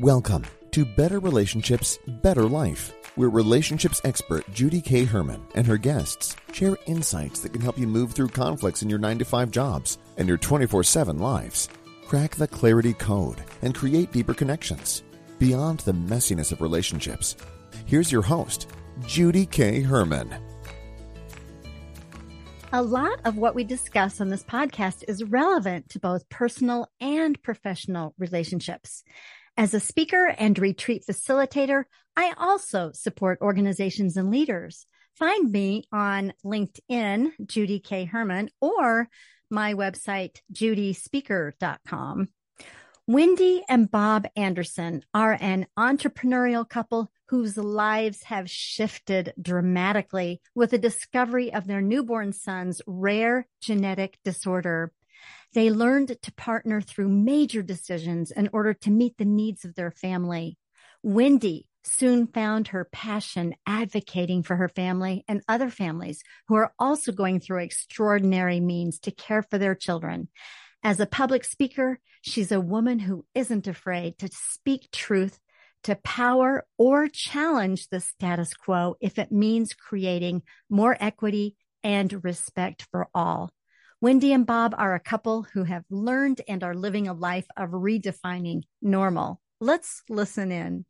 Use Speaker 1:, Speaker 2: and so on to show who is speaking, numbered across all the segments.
Speaker 1: Welcome to Better Relationships, Better Life, where relationships expert Judy K. Herman and her guests share insights that can help you move through conflicts in your 9 to 5 jobs and your 24 7 lives. Crack the clarity code and create deeper connections beyond the messiness of relationships. Here's your host, Judy K. Herman.
Speaker 2: A lot of what we discuss on this podcast is relevant to both personal and professional relationships. As a speaker and retreat facilitator, I also support organizations and leaders. Find me on LinkedIn, Judy K. Herman, or my website, judyspeaker.com. Wendy and Bob Andersen are an entrepreneurial couple whose lives have shifted dramatically with the discovery of their newborn son's rare genetic disorder. They learned to partner through major decisions in order to meet the needs of their family. Wendy soon found her passion advocating for her family and other families who are also going through extraordinary means to care for their children. As a public speaker, she's a woman who isn't afraid to speak truth, to power or challenge the status quo if it means creating more equity and respect for all. Wendy and Bob are a couple who have learned and are living a life of redefining normal. Let's listen in.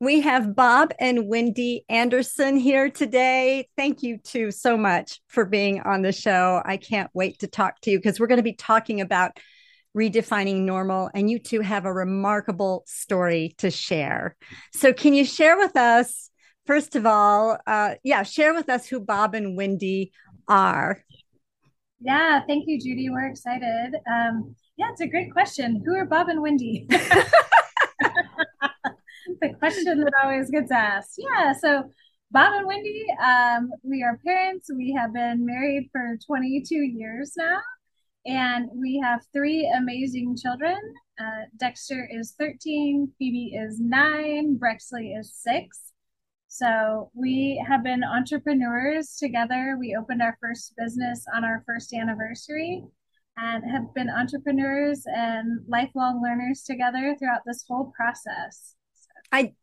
Speaker 2: We have Bob and Wendy Andersen here today. Thank you two so much for being on the show. I can't wait to talk to you because we're going to be talking about redefining normal, and you two have a remarkable story to share. So, can you share with us, first of all, uh, yeah, share with us who Bob and Wendy are?
Speaker 3: Yeah, thank you, Judy. We're excited. Um, yeah, it's a great question. Who are Bob and Wendy? the question that always gets asked. Yeah, so Bob and Wendy, um, we are parents. We have been married for 22 years now, and we have three amazing children. Uh, Dexter is 13, Phoebe is nine, Brexley is six. So we have been entrepreneurs together. We opened our first business on our first anniversary and have been entrepreneurs and lifelong learners together throughout this whole process.
Speaker 2: I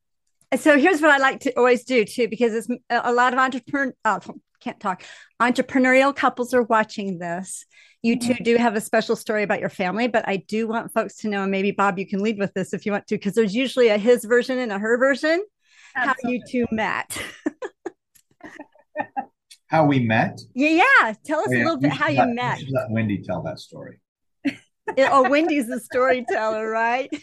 Speaker 2: so here's what I like to always do too, because it's a lot of entrepreneur oh, can't talk entrepreneurial couples are watching this. You two mm-hmm. do have a special story about your family, but I do want folks to know, and maybe Bob, you can lead with this if you want to, because there's usually a his version and a her version. Absolutely. How you two met.
Speaker 4: how we met?
Speaker 2: Yeah, yeah. Tell us oh, yeah. a little bit how you met.
Speaker 4: let Wendy tell that story.
Speaker 2: oh, Wendy's the storyteller, right?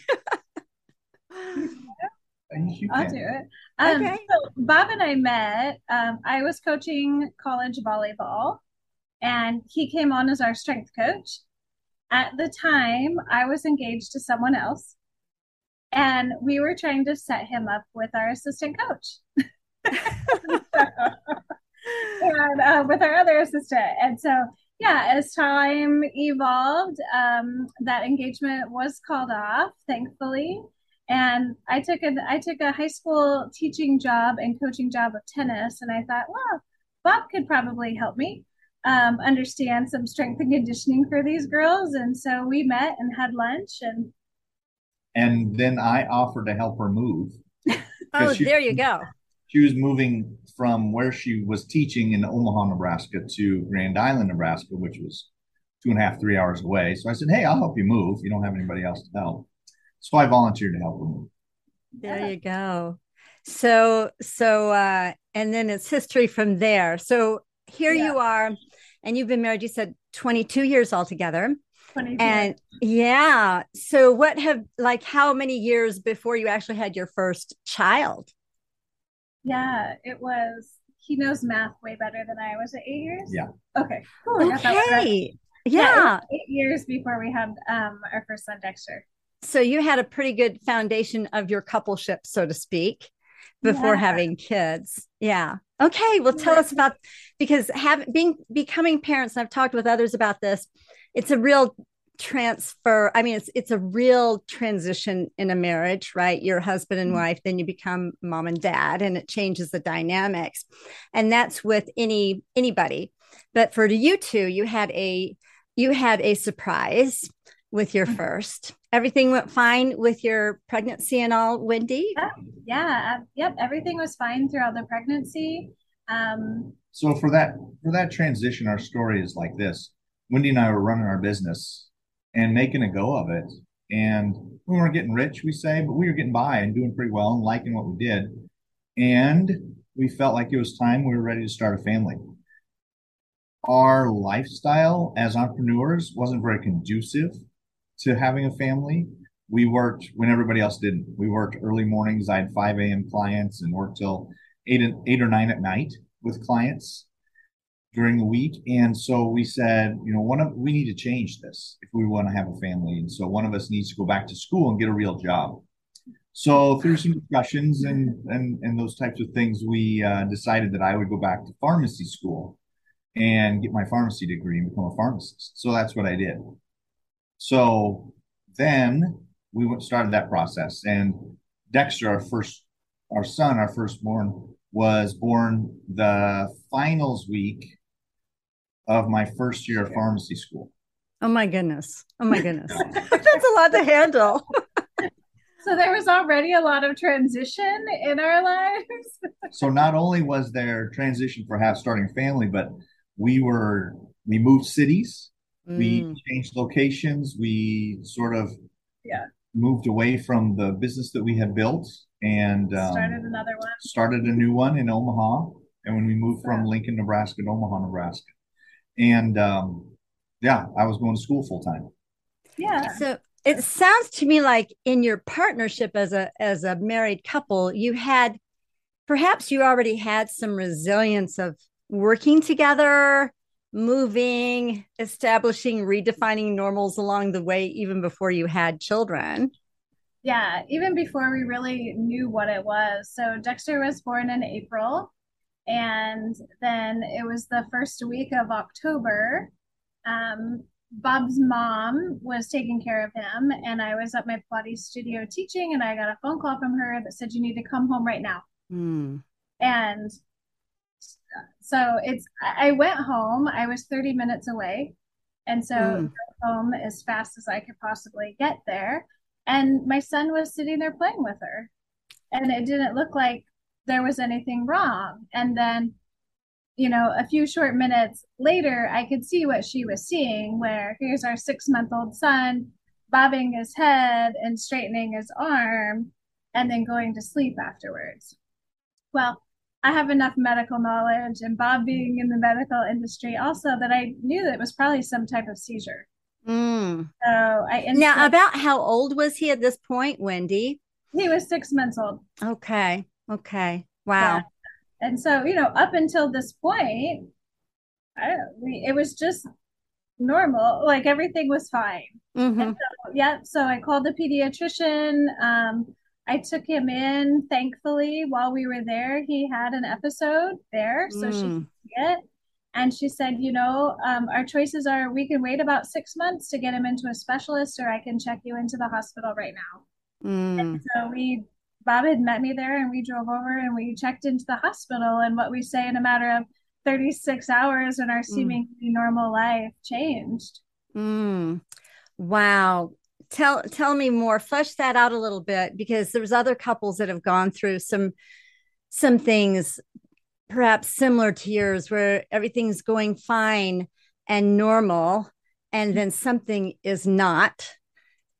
Speaker 3: I'll do it. Um, okay. So Bob and I met. Um, I was coaching college volleyball, and he came on as our strength coach. At the time, I was engaged to someone else, and we were trying to set him up with our assistant coach. and uh, with our other assistant. And so, yeah, as time evolved, um, that engagement was called off, thankfully and I took a I took a high school teaching job and coaching job of tennis, and I thought, well, Bob could probably help me um, understand some strength and conditioning for these girls, and so we met and had lunch, and
Speaker 4: and then I offered to help her move.
Speaker 2: oh, she, there you go.
Speaker 4: She was moving from where she was teaching in Omaha, Nebraska, to Grand Island, Nebraska, which was two and a half, three hours away. So I said, "Hey, I'll help you move. You don't have anybody else to help." So I volunteered to help them.
Speaker 2: There you go. So so uh and then it's history from there. So here yeah. you are and you've been married you said 22 years altogether. 22. And yeah, so what have like how many years before you actually had your first child?
Speaker 3: Yeah, it was he knows math way better than I was at 8 years.
Speaker 4: Yeah.
Speaker 3: Okay.
Speaker 2: Cool. Okay. Yeah. yeah
Speaker 3: 8 years before we had um our first son Dexter
Speaker 2: so you had a pretty good foundation of your coupleship, so to speak, before yeah. having kids. Yeah. Okay. Well, tell us about because having being becoming parents. And I've talked with others about this. It's a real transfer. I mean, it's it's a real transition in a marriage, right? You're husband and mm-hmm. wife, then you become mom and dad, and it changes the dynamics. And that's with any anybody. But for you two, you had a you had a surprise with your mm-hmm. first everything went fine with your pregnancy and all, Wendy?
Speaker 3: Yeah, yeah, yep. Everything was fine throughout the pregnancy. Um,
Speaker 4: so for that for that transition, our story is like this. Wendy and I were running our business and making a go of it. And we weren't getting rich, we say, but we were getting by and doing pretty well and liking what we did. And we felt like it was time we were ready to start a family. Our lifestyle as entrepreneurs wasn't very conducive to having a family. We worked when everybody else didn't. We worked early mornings. I had 5 a.m. clients and worked till eight, eight or nine at night with clients during the week. And so we said, you know, one of we need to change this if we want to have a family. And so one of us needs to go back to school and get a real job. So through some discussions and and and those types of things, we uh, decided that I would go back to pharmacy school and get my pharmacy degree and become a pharmacist. So that's what I did. So then we started that process, and Dexter, our first, our son, our firstborn, was born the finals week of my first year of pharmacy school.
Speaker 2: Oh my goodness. Oh my goodness. That's a lot to handle.
Speaker 3: so there was already a lot of transition in our lives.
Speaker 4: so not only was there transition for half starting a family, but we were we moved cities, mm. we changed locations, we sort of
Speaker 3: yeah
Speaker 4: moved away from the business that we had built and
Speaker 3: um, started another one.
Speaker 4: Started a new one in Omaha, and when we moved from Lincoln, Nebraska to Omaha, Nebraska and um, yeah, I was going to school full time.
Speaker 3: Yeah.
Speaker 2: So it sounds to me like in your partnership as a as a married couple, you had perhaps you already had some resilience of working together, moving, establishing, redefining normals along the way, even before you had children.
Speaker 3: Yeah, even before we really knew what it was. So Dexter was born in April and then it was the first week of October. Um, Bob's mom was taking care of him, and I was at my Pilates studio teaching, and I got a phone call from her that said, You need to come home right now.
Speaker 2: Mm.
Speaker 3: And so it's, I went home, I was 30 minutes away. And so mm. home as fast as I could possibly get there. And my son was sitting there playing with her. And it didn't look like there was anything wrong. And then, you know, a few short minutes later, I could see what she was seeing, where here's our six month old son bobbing his head and straightening his arm and then going to sleep afterwards. Well, I have enough medical knowledge and Bob being in the medical industry also that I knew that it was probably some type of seizure.
Speaker 2: Mm.
Speaker 3: So I
Speaker 2: now about how old was he at this point, Wendy?
Speaker 3: He was six months old.
Speaker 2: Okay. Okay. Wow. Yeah.
Speaker 3: And so, you know, up until this point, I it was just normal. Like everything was fine.
Speaker 2: Mm-hmm. So,
Speaker 3: yeah. So I called the pediatrician. Um, I took him in. Thankfully, while we were there, he had an episode there, so mm. she could see it. And she said, you know, um, our choices are we can wait about six months to get him into a specialist, or I can check you into the hospital right now.
Speaker 2: Mm. And
Speaker 3: so we Bob had met me there and we drove over and we checked into the hospital and what we say in a matter of 36 hours in our mm. seemingly mm. normal life changed.
Speaker 2: Mm. Wow. Tell tell me more. Flesh that out a little bit because there's other couples that have gone through some some things perhaps similar to yours where everything's going fine and normal and mm-hmm. then something is not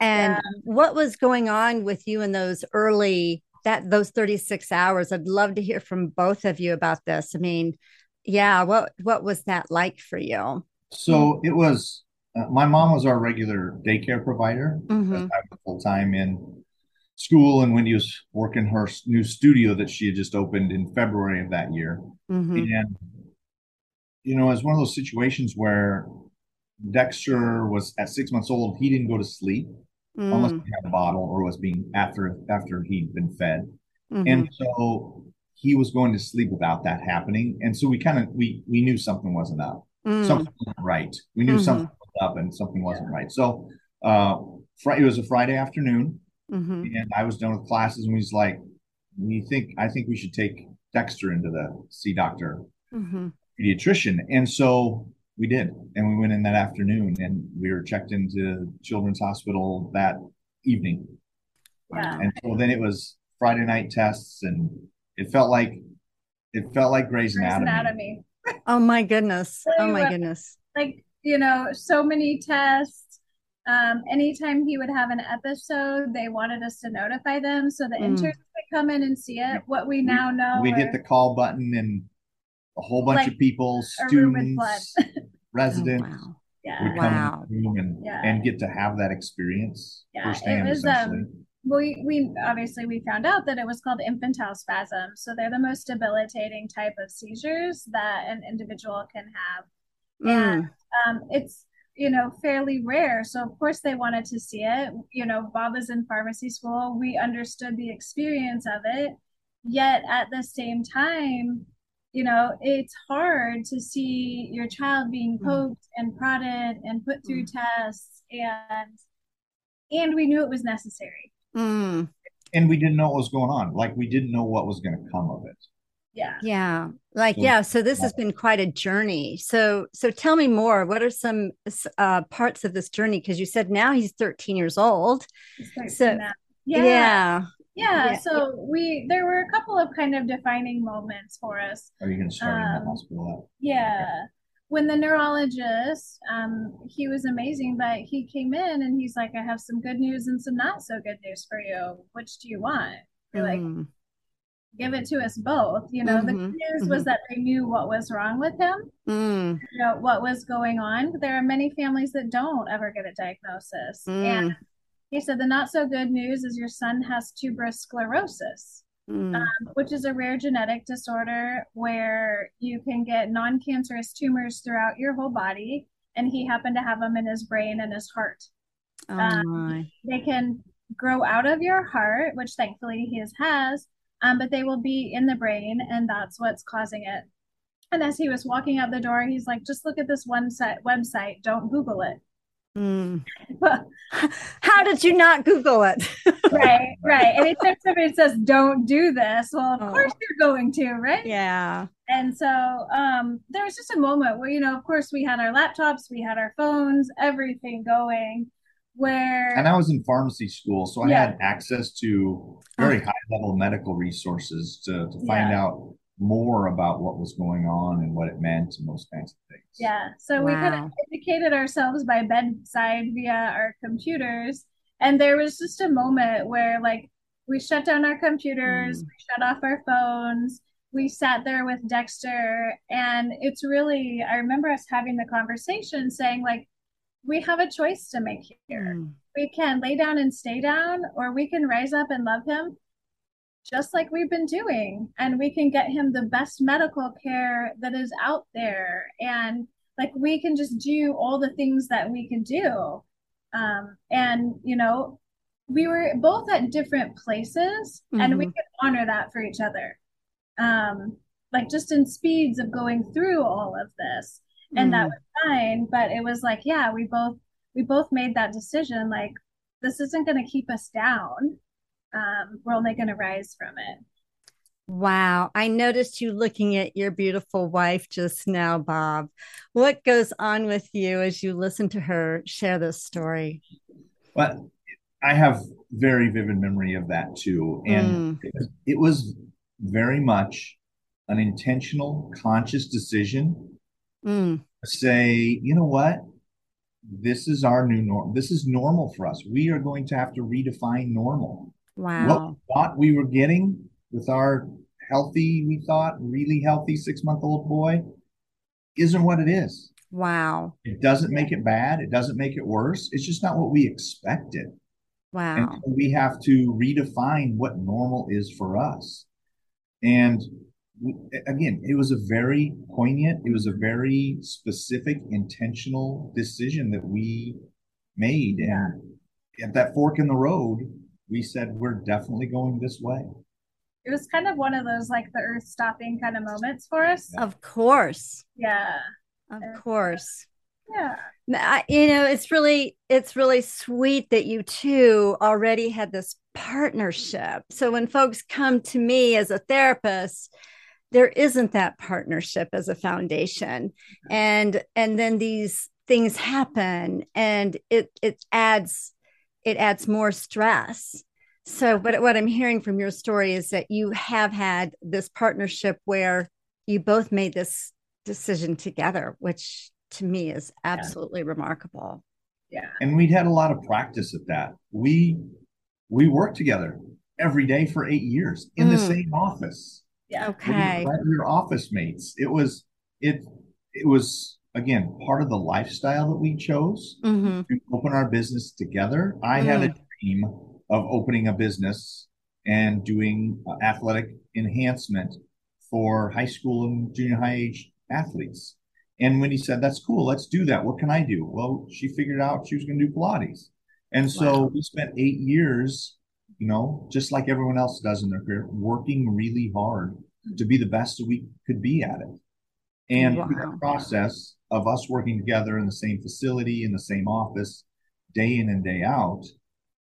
Speaker 2: and yeah. what was going on with you in those early that those 36 hours? I'd love to hear from both of you about this. I mean, yeah, what what was that like for you?
Speaker 4: So it was uh, my mom was our regular daycare provider
Speaker 2: mm-hmm.
Speaker 4: full time in school, and Wendy was working her new studio that she had just opened in February of that year.
Speaker 2: Mm-hmm.
Speaker 4: And you know, it's one of those situations where Dexter was at six months old. He didn't go to sleep mm. unless he had a bottle or was being after after he'd been fed. Mm-hmm. And so he was going to sleep without that happening. And so we kind of we we knew something wasn't up. Mm. Something wasn't right. We knew mm-hmm. something was up and something wasn't right. So uh fr- it was a Friday afternoon
Speaker 2: mm-hmm.
Speaker 4: and I was done with classes and he's like, we think I think we should take Dexter into the see doctor
Speaker 2: mm-hmm.
Speaker 4: pediatrician. And so we did, and we went in that afternoon, and we were checked into Children's Hospital that evening.
Speaker 3: Yeah.
Speaker 4: And so then it was Friday night tests, and it felt like it felt like Grey's,
Speaker 3: Grey's
Speaker 4: Anatomy.
Speaker 3: Anatomy.
Speaker 2: Oh my goodness. Oh my
Speaker 3: Really?
Speaker 2: goodness.
Speaker 3: Like, you know, so many tests. Um, anytime he would have an episode, they wanted us to notify them so the
Speaker 2: Mm.
Speaker 3: interns could come in and see it. What we now know
Speaker 4: We'd hit the call button, and a whole bunch
Speaker 3: Like
Speaker 4: of people,
Speaker 3: a room with blood.
Speaker 4: students,
Speaker 2: Oh,
Speaker 4: residents,
Speaker 2: wow.
Speaker 3: yeah.
Speaker 4: would come
Speaker 2: Wow.
Speaker 4: in the room and,
Speaker 3: Yeah.
Speaker 4: and get to have that experience
Speaker 3: Yeah, it was,
Speaker 4: essentially.
Speaker 3: um, we we obviously we found out that it was called infantile spasm. So they're the most debilitating type of seizures that an individual can have.
Speaker 2: Mm.
Speaker 3: Um, it's you know fairly rare, so of course they wanted to see it. You know, Bob is in pharmacy school. We understood the experience of it, yet at the same time, you know, it's hard to see your child being
Speaker 2: Mm.
Speaker 3: poked and prodded and put through tests and and we knew it was necessary.
Speaker 2: Mm.
Speaker 4: and we didn't know what was going on. Like we didn't know what was going to come of it.
Speaker 3: Yeah.
Speaker 2: Yeah. Like, yeah. So this has been quite a journey. So, so tell me more. What are some uh, parts of this journey? Because you said now he's 13 years old.
Speaker 3: It's
Speaker 2: So-
Speaker 3: 13 now.
Speaker 2: Yeah.
Speaker 3: yeah. Yeah,
Speaker 2: Yeah.
Speaker 3: so we there were a couple of kind of defining moments for us.
Speaker 4: Are you going to start in that
Speaker 3: Um,
Speaker 4: hospital?
Speaker 3: Yeah. When the neurologist, um, he was amazing, but he came in and he's like, I have some good news and some not so good news for you. Which do you want? We're like,
Speaker 2: Mm.
Speaker 3: Give it to us both. You know, the
Speaker 2: Mhm,
Speaker 3: good news was that they knew what was wrong with him,
Speaker 2: Mm.
Speaker 3: you know, what was going on. There are many families that don't ever get a diagnosis. And
Speaker 2: Mm.
Speaker 3: he said the not so good news is your son has tuberous sclerosis.
Speaker 2: Mm.
Speaker 3: which is a rare genetic disorder where you can get non-cancerous tumors throughout your whole body and he happened to have them in his brain and his heart
Speaker 2: Oh
Speaker 3: um, they can grow out of your heart which thankfully his has um, but they will be in the brain and that's what's causing it and as he was walking out the door he's like just look at this one set website don't google it
Speaker 2: Mm. How did you not Google it?
Speaker 3: right right And anytime somebody says don't do this well of
Speaker 2: Oh.
Speaker 3: course you're going to right
Speaker 2: yeah.
Speaker 3: And so um, there was just a moment where, you know, of course, we had our laptops, we had our phones, everything going. Where
Speaker 4: And I was in pharmacy school, so I
Speaker 3: Yeah.
Speaker 4: had access to very high level medical resources to, to find
Speaker 3: Yeah.
Speaker 4: out more about what was going on and what it meant and those kinds of things.
Speaker 3: yeah, so we kind of educated ourselves by bedside via our computers, and there was just a moment where, like, we shut down our computers,
Speaker 2: Mm.
Speaker 3: we shut off our phones, we sat there with Dexter, and it's really, I remember us having the conversation saying, like, we have a choice to make here.
Speaker 2: Mm.
Speaker 3: we can lay down and stay down, or we can rise up and love him just like we've been doing. And we can get him the best medical care that is out there. And like we can just do all the things that we can do. Um, and, you know, we were both at different places and we
Speaker 2: Mhm.
Speaker 3: could honor that for each other. Um, like just in speeds of going through all of this and that
Speaker 2: Mm.
Speaker 3: was fine but it was like yeah we both we both made that decision like this isn't going to keep us down um, we're only going to rise from it
Speaker 2: Wow. I noticed you looking at your beautiful wife just now, Bob. What goes on with you as you listen to her share this story?
Speaker 4: But I have very vivid memory of that too. And it, was, it was very much an intentional, conscious decision
Speaker 2: Mm.
Speaker 4: say, you know what? This is our new norm. This is normal for us. We are going to have to redefine normal.
Speaker 2: Wow.
Speaker 4: What we thought we were getting with our healthy, we thought really healthy six month old boy isn't what it is.
Speaker 2: Wow.
Speaker 4: It doesn't make it bad. It doesn't make it worse. It's just not what we expected. And
Speaker 2: Wow.
Speaker 4: so we have to redefine what normal is for us. And again, it was a very poignant, it was a very specific, intentional decision that we made. And at that fork in the road, we said, we're definitely going this way.
Speaker 3: it was kind of one of those like the earth stopping kind of moments for us
Speaker 2: Of course.
Speaker 3: yeah
Speaker 2: Of course.
Speaker 3: yeah
Speaker 2: I, you know, it's really it's really sweet that you two already had this partnership. So when folks come to me as a therapist, there isn't that partnership as a foundation. And and then these things happen and it it adds it adds more stress. So, but what I'm hearing from your story is that you have had this partnership where you both made this decision together, which to me is absolutely yeah. remarkable.
Speaker 3: Yeah.
Speaker 4: And we'd had a lot of practice at that. We we worked together every day for eight years in mm. the same office.
Speaker 2: Yeah. Okay.
Speaker 4: We were, we were office mates. It was it it was again part of the lifestyle that we chose mm-hmm. to open our business together. I mm. had a mm. dream of opening a business and doing uh, athletic enhancement for high school and junior high age athletes. And when he said, That's cool, let's do that. What can I do? Well, she figured out she was going to do Pilates. And so wow. we spent eight years, you know, just like everyone else does in their career, working really hard to be the best that we could be at it. And wow. the process of us working together in the same facility, in the same office, day in and day out,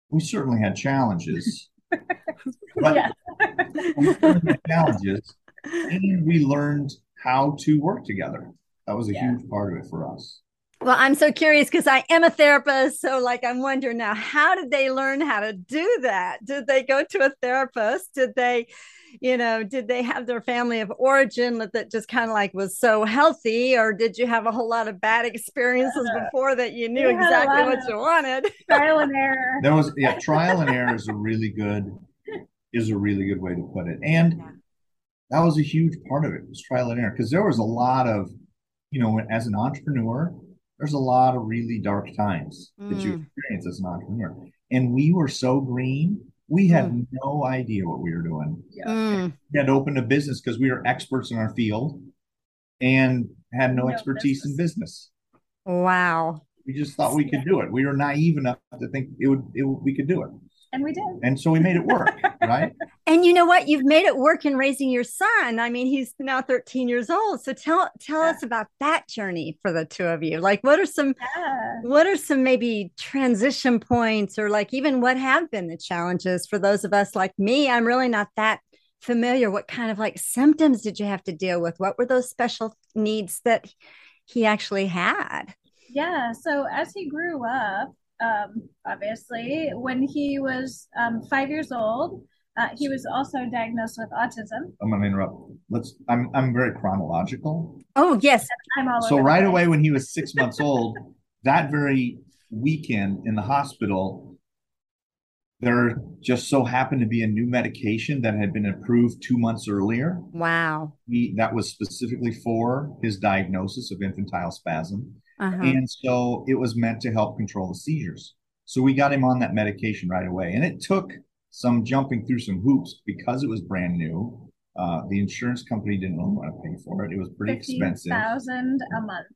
Speaker 4: we certainly had challenges. but we had challenges and we learned how to work together. That was a yeah. huge part of it for us.
Speaker 2: Well, I'm so curious because I am a therapist. So, like, I'm wondering now, how did they learn how to do that? Did they go to a therapist? Did they, you know, did they have their family of origin that just kind of like was so healthy? Or did you have a whole lot of bad experiences uh, before that you knew exactly what you wanted?
Speaker 3: Trial and error.
Speaker 4: There was, yeah, trial and error is a really good, is a really good way to put it. And yeah. that was a huge part of it was trial and error because there was a lot of, you know, as an entrepreneur, there's a lot of really dark times mm. that you mm. experience as an entrepreneur. And we were so green, we had mm. no idea what we were doing. Yeah. Mm. We had opened a business because we were experts in our field and had no, no expertise business. in business.
Speaker 2: Wow.
Speaker 4: We just thought we could do it. We were naive enough to think it would, it would we could do it.
Speaker 3: And we did.
Speaker 4: And so we made it work, right?
Speaker 2: And you know what? You've made it work in raising your son. I mean, he's now 13 years old. So tell tell yeah. us about that journey for the two of you. Like what are some yeah. what are some maybe transition points or like even what have been the challenges for those of us like me? I'm really not that familiar. What kind of like symptoms did you have to deal with? What were those special needs that he actually had?
Speaker 3: Yeah. So as he grew up, um, obviously. When he was um, five years old, uh, he was also diagnosed with autism.
Speaker 4: I'm going to interrupt. Let's. I'm I'm very chronological.
Speaker 2: Oh yes.
Speaker 3: I'm all
Speaker 4: so right away when he was six months old, that very weekend in the hospital, there just so happened to be a new medication that had been approved two months earlier.
Speaker 2: Wow.
Speaker 4: He, that was specifically for his diagnosis of infantile spasm. Uh-huh. And so it was meant to help control the seizures. So we got him on that medication right away. And it took some jumping through some hoops because it was brand new. Uh, the insurance company didn't really want to pay for it. It was pretty expensive.
Speaker 3: Thousand a month.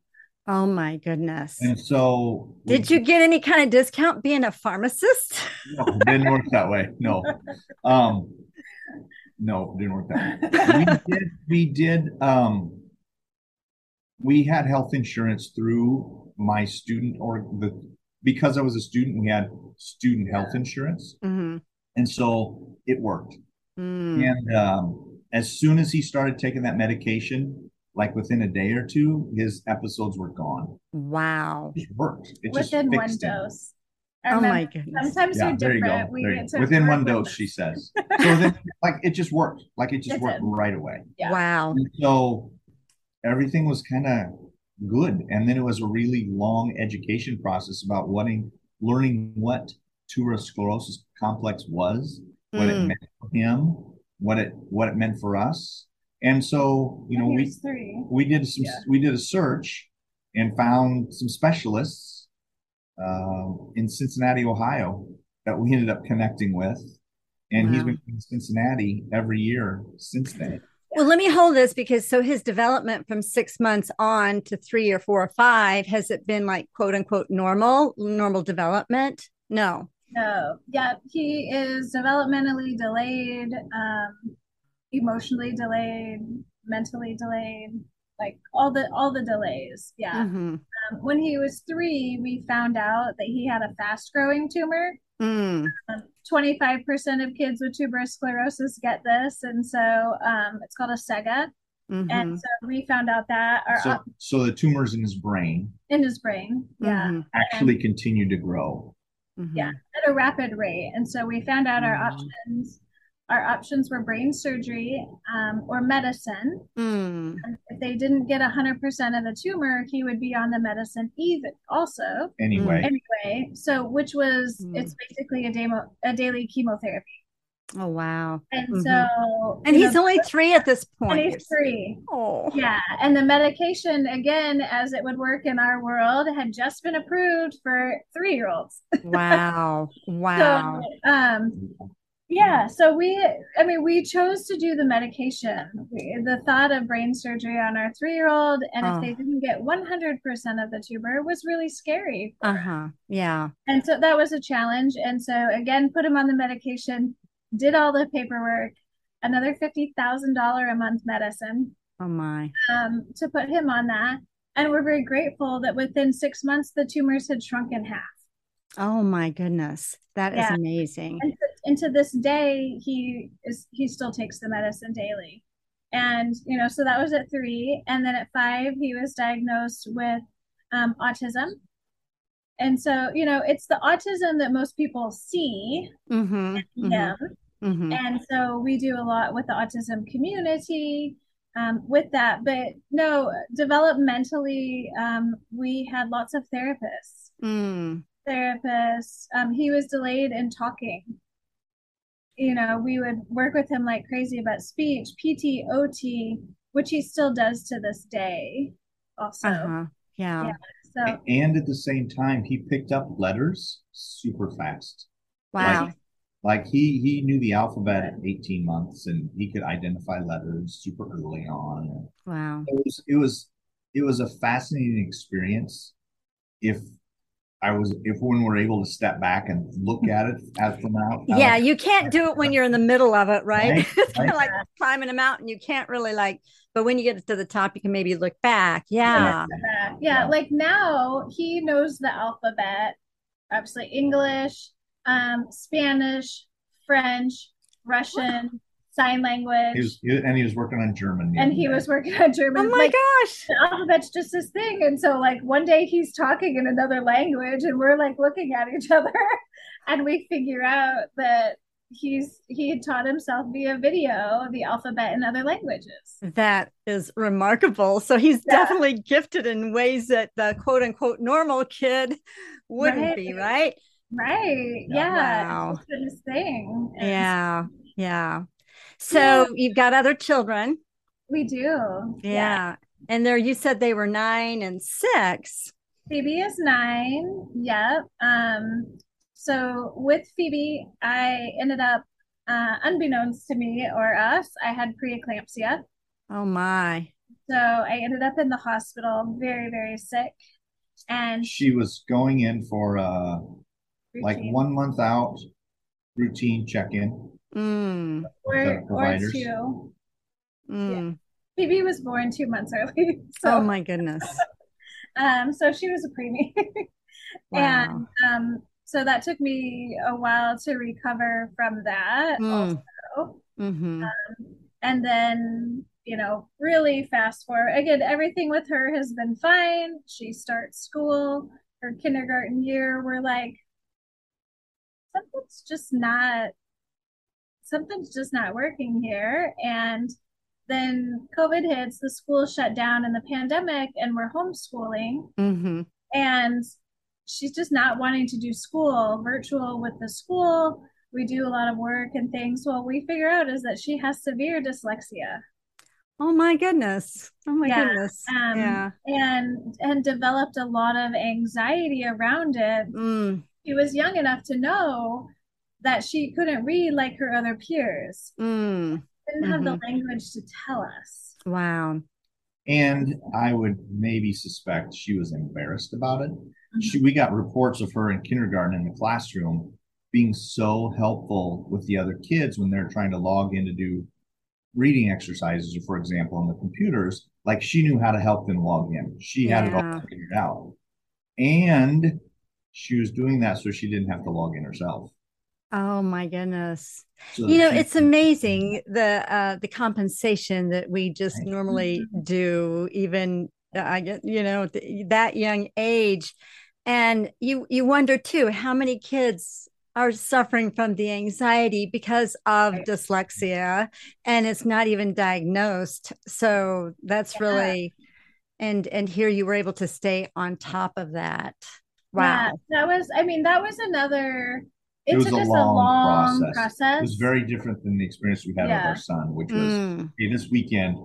Speaker 2: Oh my goodness.
Speaker 4: And so
Speaker 2: did we, you get any kind of discount being a pharmacist?
Speaker 4: No, didn't work that way. No. Um no, didn't work that way. We did we did um we had health insurance through my student or the because I was a student, we had student health insurance, mm-hmm. and so it worked. Mm. And um, as soon as he started taking that medication, like within a day or two, his episodes were gone.
Speaker 2: Wow,
Speaker 4: it worked. It
Speaker 3: within one dose.
Speaker 2: oh my goodness!
Speaker 3: Sometimes yeah, there different.
Speaker 4: You go. You within one dose, she says. So then, like it just worked. Like it just it worked did. right away.
Speaker 2: Yeah. Wow.
Speaker 4: And so everything was kind of good. And then it was a really long education process about wanting, learning what tuberous sclerosis complex was, mm. what it mm. meant for him, what it what it meant for us. And so, you know, we three. we did some yeah. we did a search and found some specialists uh, in Cincinnati, Ohio, that we ended up connecting with. And wow. he's been in Cincinnati every year since then.
Speaker 2: Well, let me hold this because so his development from six months on to three or four or five, has it been like quote unquote normal, normal development? No.
Speaker 3: No. Yeah, he is developmentally delayed, um, emotionally delayed, mentally delayed, like all the all the delays. Yeah. Mm-hmm. Um, when he was three, we found out that he had a fast growing tumor. Mm. Um, 25% of kids with tuberous sclerosis get this. And so um, it's called a SEGA. Mm-hmm. And so we found out that. Our,
Speaker 4: so, so the tumors in his brain.
Speaker 3: In his brain, yeah. Mm-hmm.
Speaker 4: Actually and, continue to grow.
Speaker 2: Mhm.
Speaker 3: Yeah, at a rapid rate. And so we found out our options. Our options were brain surgery um, or medicine.
Speaker 2: Mm.
Speaker 3: If they didn't get 100% of the tumor, he would be on the medicine even also.
Speaker 4: Anyway,
Speaker 3: Anyway, so which was
Speaker 2: Mm.
Speaker 3: it's basically a demo a daily chemotherapy.
Speaker 2: Oh wow.
Speaker 3: And
Speaker 2: Mhm.
Speaker 3: so
Speaker 2: And he's
Speaker 3: know,
Speaker 2: only three at this
Speaker 3: and
Speaker 2: point.
Speaker 3: he's three.
Speaker 2: Oh.
Speaker 3: Yeah, and the medication, again, as it would work in our world, had just been approved for three-year-olds.
Speaker 2: Wow. Wow.
Speaker 3: So, um, yeah, so we, I mean, we chose to do the medication. We, the thought of brain surgery on our three-year-old, and
Speaker 2: Oh.
Speaker 3: if they didn't get 100% of the tumor, was really scary.
Speaker 2: Uh-huh. Yeah.
Speaker 3: And so that was a challenge. And so, again, put him on the medication, did all the paperwork, another $50,000 a month medicine
Speaker 2: Oh my.
Speaker 3: um, to put him on that. And we're very grateful that within six months, the tumors had shrunk in half.
Speaker 2: Oh my goodness. That is
Speaker 3: Yeah.
Speaker 2: amazing.
Speaker 3: And to, and to this day, he is he still takes the medicine daily. And you know, so that was at three, and then at five, he was diagnosed with um, autism. And so, you know, it's the autism that most people see
Speaker 2: Mm-hmm.
Speaker 3: him.
Speaker 2: Mm-hmm.
Speaker 3: And so we do a lot with the autism community um, with that. But no, developmentally, um, we had lots of therapists.
Speaker 2: Mm.
Speaker 3: Therapists. Um, he was delayed in talking. You know, we would work with him like crazy about speech, PT, OT, which he still does to this day. Also,
Speaker 2: Uh-huh. Yeah.
Speaker 3: Yeah. so
Speaker 4: and at the same time, he picked up letters super fast.
Speaker 2: Wow.
Speaker 4: Like, like he he knew the alphabet at 18 months, and he could identify letters super early on.
Speaker 2: Wow.
Speaker 4: It was it was it was a fascinating experience. If I was if when we're able to step back and look at it as from out.
Speaker 2: Yeah, you can't do it when you're in the middle of it, right?
Speaker 4: Right,
Speaker 2: it's kind of
Speaker 4: right.
Speaker 2: like climbing a mountain. You can't really like, but when you get to the top, you can maybe look back. Yeah.
Speaker 3: yeah, yeah, like now he knows the alphabet, obviously English, um, Spanish, French, Russian, sign language,
Speaker 4: He was, he- and he was working on German.
Speaker 3: and he
Speaker 4: day.
Speaker 3: was working on German.
Speaker 2: Oh my
Speaker 3: like
Speaker 2: gosh.
Speaker 3: the alphabet's just his thing. And so like one day he's talking in another language and we're like looking at each other and we figure out that he's he had taught himself via video the alphabet in other languages.
Speaker 2: That is remarkable. So he's
Speaker 3: Yeah.
Speaker 2: definitely gifted in ways that the quote unquote normal kid wouldn't
Speaker 3: Right.
Speaker 2: be, right?
Speaker 3: Right.
Speaker 4: Yeah.
Speaker 3: Yeah.
Speaker 2: Wow.
Speaker 3: It's his thing. And
Speaker 2: Yeah. Yeah. So you've got other children.
Speaker 3: We do.
Speaker 2: Yeah. And there you said they were nine and six.
Speaker 3: Phoebe is nine. Yep. Um, so with Phoebe, I ended up, uh, unbeknownst to me or us, I had preeclampsia.
Speaker 2: Oh my.
Speaker 3: So I ended up in the hospital, very, very sick. And
Speaker 4: She was going in for uh like one month out routine check-in.
Speaker 2: Mm,
Speaker 3: or, or two.
Speaker 2: mm.
Speaker 3: Phoebe was born two months early. So,
Speaker 2: Oh my goodness.
Speaker 3: um, so she was a preemie.
Speaker 2: Wow.
Speaker 3: And um, so that took me a while to recover from that
Speaker 2: Mm.
Speaker 3: also.
Speaker 2: hmm
Speaker 3: And then, you know, really fast forward. Again, everything with her has been fine. She starts school, her kindergarten year. We're like, something's just not, something's just not working here. And then COVID hits, the school shut down in the pandemic, and we're homeschooling.
Speaker 2: hmm
Speaker 3: and she's just not wanting to do school virtual with the school we do a lot of work and things well we figure out is that she has severe dyslexia
Speaker 2: Oh my goodness. Oh my
Speaker 3: Yeah,
Speaker 2: goodness.
Speaker 3: um,
Speaker 2: yeah.
Speaker 3: and and developed a lot of anxiety around it
Speaker 2: Mm,
Speaker 3: she was young enough to know that she couldn't read like her other peers
Speaker 2: mm.
Speaker 3: didn't have the language to tell us
Speaker 2: Wow.
Speaker 4: And I would maybe suspect she was embarrassed about it. She, we got reports of her in kindergarten in the classroom being so helpful with the other kids when they're trying to log in to do reading exercises, or for example, on the computers. Like she knew how to help them log in. She had it all figured out. And she was doing that so she didn't have to log in herself.
Speaker 2: Oh my goodness.
Speaker 4: So
Speaker 2: You know, it's amazing the uh the compensation that we just normally do even uh, I get, you know, th- that young age And you you wonder too how many kids are suffering from the anxiety because of dyslexia and it's not even diagnosed. So that's yeah. really and and here you were able to stay on top of that. Wow.
Speaker 3: Yeah, that was I mean that was another
Speaker 4: it, it was a long, a long, process. process. It was very different than the experience we had yeah. with our son, which was mm. hey, this weekend,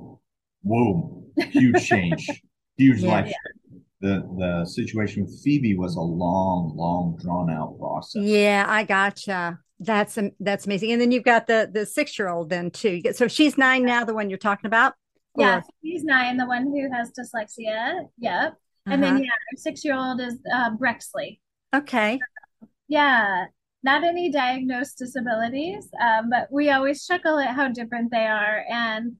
Speaker 4: whoa, huge change, huge yeah, life. Yeah. The the situation with Phoebe was a long, long, drawn out process.
Speaker 2: Yeah, I gotcha. That's that's amazing. And then you've got the the six year old then too. So she's nine now, the one you're talking about.
Speaker 3: Yeah, or? she's nine, the one who has dyslexia. Yep. Uh-huh. And then uh-huh. yeah, our six year old is uh, Brexley.
Speaker 2: Okay.
Speaker 3: Yeah, not any diagnosed disabilities, um, but we always chuckle at how different they are. And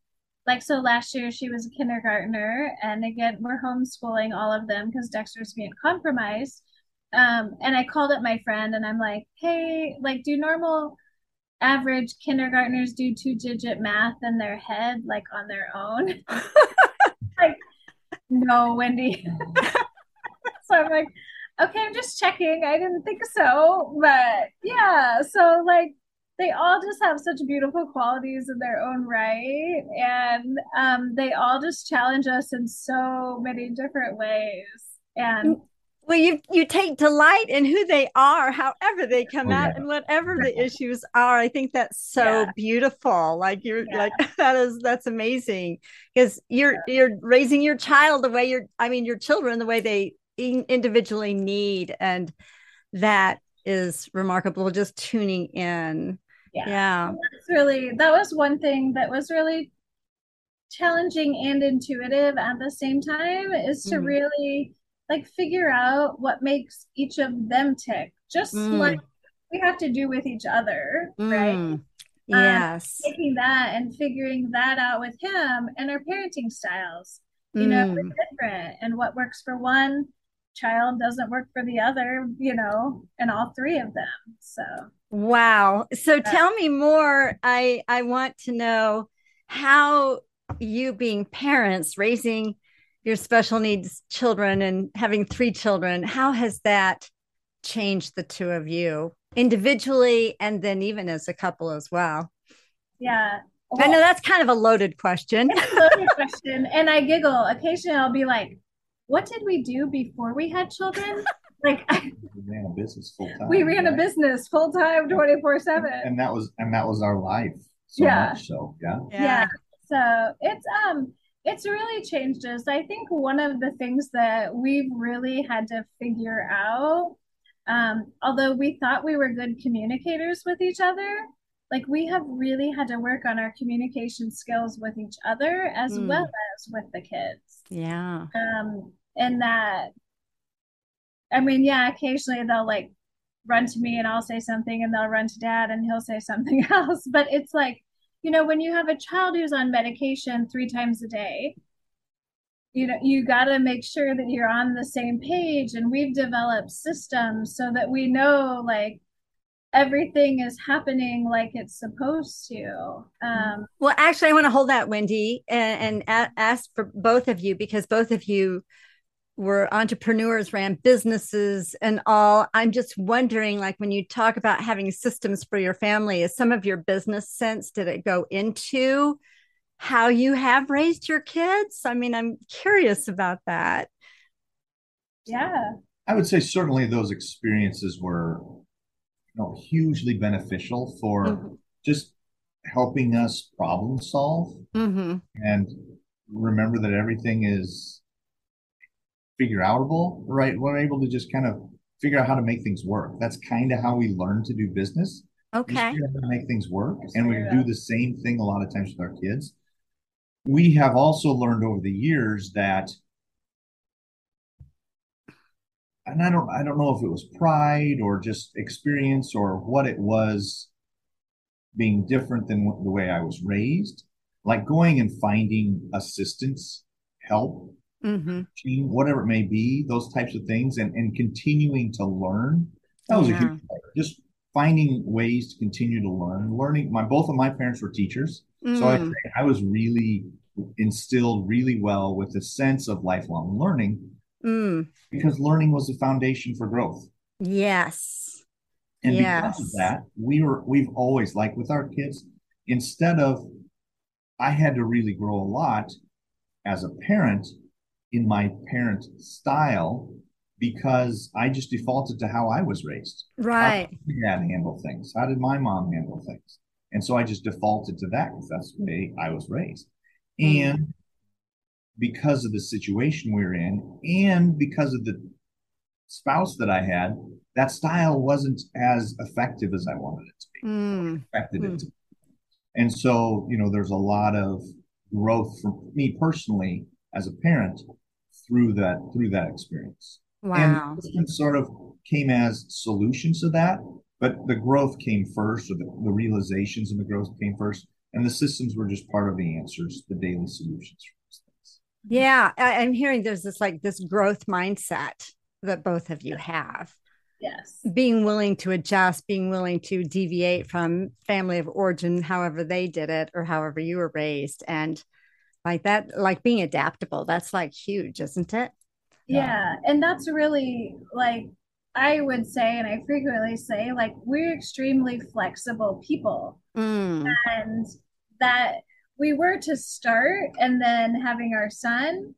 Speaker 3: like, so last year she was a kindergartner, and again, we're homeschooling all of them because Dexter's being compromised. Um, and I called up my friend and I'm like, hey, like, do normal average kindergartners do two digit math in their head, like on their own? like, no, Wendy. so I'm like, okay, I'm just checking. I didn't think so. But yeah, so like they all just have such beautiful qualities in their own right. And um, they all just challenge us in so many different ways. And
Speaker 2: well, you you take delight in who they are, however they come oh, out, yeah. and whatever the issues are. I think that's so yeah. beautiful. Like you're yeah. like that is that's amazing because you're you're raising your child the way you're. I mean, your children the way they individually need and that is remarkable just tuning in
Speaker 3: yeah, yeah. that's really that was one thing that was really challenging and intuitive at the same time is to mm. really like figure out what makes each of them tick just mm. like we have to do with each other mm. right um,
Speaker 2: yes
Speaker 3: um, taking that and figuring that out with him and our parenting styles you know mm. different and what works for one child doesn't work for the other, you know, and all three of them. So
Speaker 2: wow. So tell me more. I I want to know how you being parents raising your special needs children and having three children, how has that changed the two of you individually and then even as a couple as well?
Speaker 3: Yeah.
Speaker 2: Well, I know that's kind of a loaded question.
Speaker 3: loaded question. And I giggle. Occasionally I'll be like, what did we do before we had children? like
Speaker 4: we ran a business full time.
Speaker 3: We ran right? a business full time, twenty four seven.
Speaker 4: And that was and that was our life. So yeah. Much, so yeah.
Speaker 3: yeah. Yeah. So it's um it's really changed us. I think one of the things that we've really had to figure out, um, although we thought we were good communicators with each other, like we have really had to work on our communication skills with each other as mm. well as with the kids.
Speaker 2: Yeah.
Speaker 3: Um, and that I mean, yeah, occasionally they'll like run to me and I'll say something and they'll run to dad and he'll say something else. But it's like, you know, when you have a child who's on medication three times a day, you know, you got to make sure that you're on the same page. And we've developed systems so that we know like everything is happening like it's supposed to. Um,
Speaker 2: well, actually, I want to hold that, Wendy, and, and ask for both of you because both of you were entrepreneurs, ran businesses and all. I'm just wondering, like, when you talk about having systems for your family, is some of your business sense, did it go into how you have raised your kids? I mean, I'm curious about that.
Speaker 3: Yeah.
Speaker 4: I would say certainly those experiences were you know, hugely beneficial for mm-hmm. just helping us problem solve mm-hmm. and remember that everything is figure outable, right? We're able to just kind of figure out how to make things work. That's kind of how we learn to do business.
Speaker 2: Okay.
Speaker 4: to make things work. And we do the same thing a lot of times with our kids. We have also learned over the years that and I don't I don't know if it was pride or just experience or what it was being different than the way I was raised, like going and finding assistance, help mm-hmm. whatever it may be, those types of things, and, and continuing to learn. That was yeah. a huge part. Just finding ways to continue to learn. Learning. My both of my parents were teachers, mm. so I. I was really instilled really well with a sense of lifelong learning.
Speaker 2: Mm.
Speaker 4: because learning was the foundation for growth.
Speaker 2: Yes.
Speaker 4: And
Speaker 2: Yes.
Speaker 4: because of that, we were we've always like with our kids, instead of I had to really grow a lot as a parent in my parent style because I just defaulted to how I was raised.
Speaker 2: Right.
Speaker 4: How did my dad handle things? How did my mom handle things? And so I just defaulted to that because that's the way I was raised.
Speaker 2: Mm.
Speaker 4: And because of the situation we were in, and because of the spouse that I had, that style wasn't as effective as I wanted it to be,
Speaker 2: Mm.
Speaker 4: expected
Speaker 2: Hmm.
Speaker 4: it to be. And so, you know, there's a lot of growth for me personally as a parent through that through that experience.
Speaker 2: Wow.
Speaker 4: And systems sort of came as solutions to that, but the growth came first, or the, the realizations and the growth came first, and the systems were just part of the answers, the daily solutions for those things.
Speaker 2: Yeah, I, I'm hearing there's this like this growth mindset that both of you have.
Speaker 3: Yes.
Speaker 2: Being willing to adjust, being willing to deviate from family of origin, however they did it or however you were raised. And like that, like being adaptable, that's like huge, isn't it?
Speaker 3: Yeah. And that's really like, I would say, and I frequently say, like, we're extremely flexible people.
Speaker 2: Mm.
Speaker 3: And that we were to start and then having our son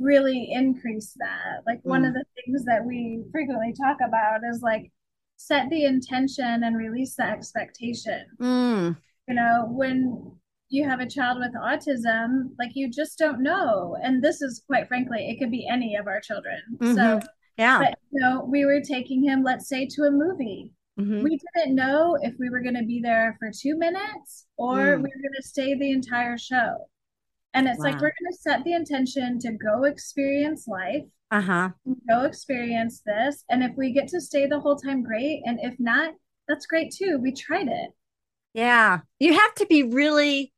Speaker 3: really increase that. Like, one
Speaker 2: Mm.
Speaker 3: of the things that we frequently talk about is like, set the intention and release the expectation.
Speaker 2: Mm.
Speaker 3: you know, when you have a child with autism, like you just don't know. And this is quite frankly, it could be any of our children. So,
Speaker 2: Mhm. Yeah.
Speaker 3: but you know, we were taking him, let's say, to a movie.
Speaker 2: Mhm.
Speaker 3: We didn't know if we were going to be there for two minutes or
Speaker 2: Mm.
Speaker 3: we were going to stay the entire show. And it's like we're going to set the intention to go experience life,
Speaker 2: Uh-huh.
Speaker 3: go experience this. And if we get to stay the whole time, great. And if not, that's great too. We tried it.
Speaker 2: Yeah. You have to be really,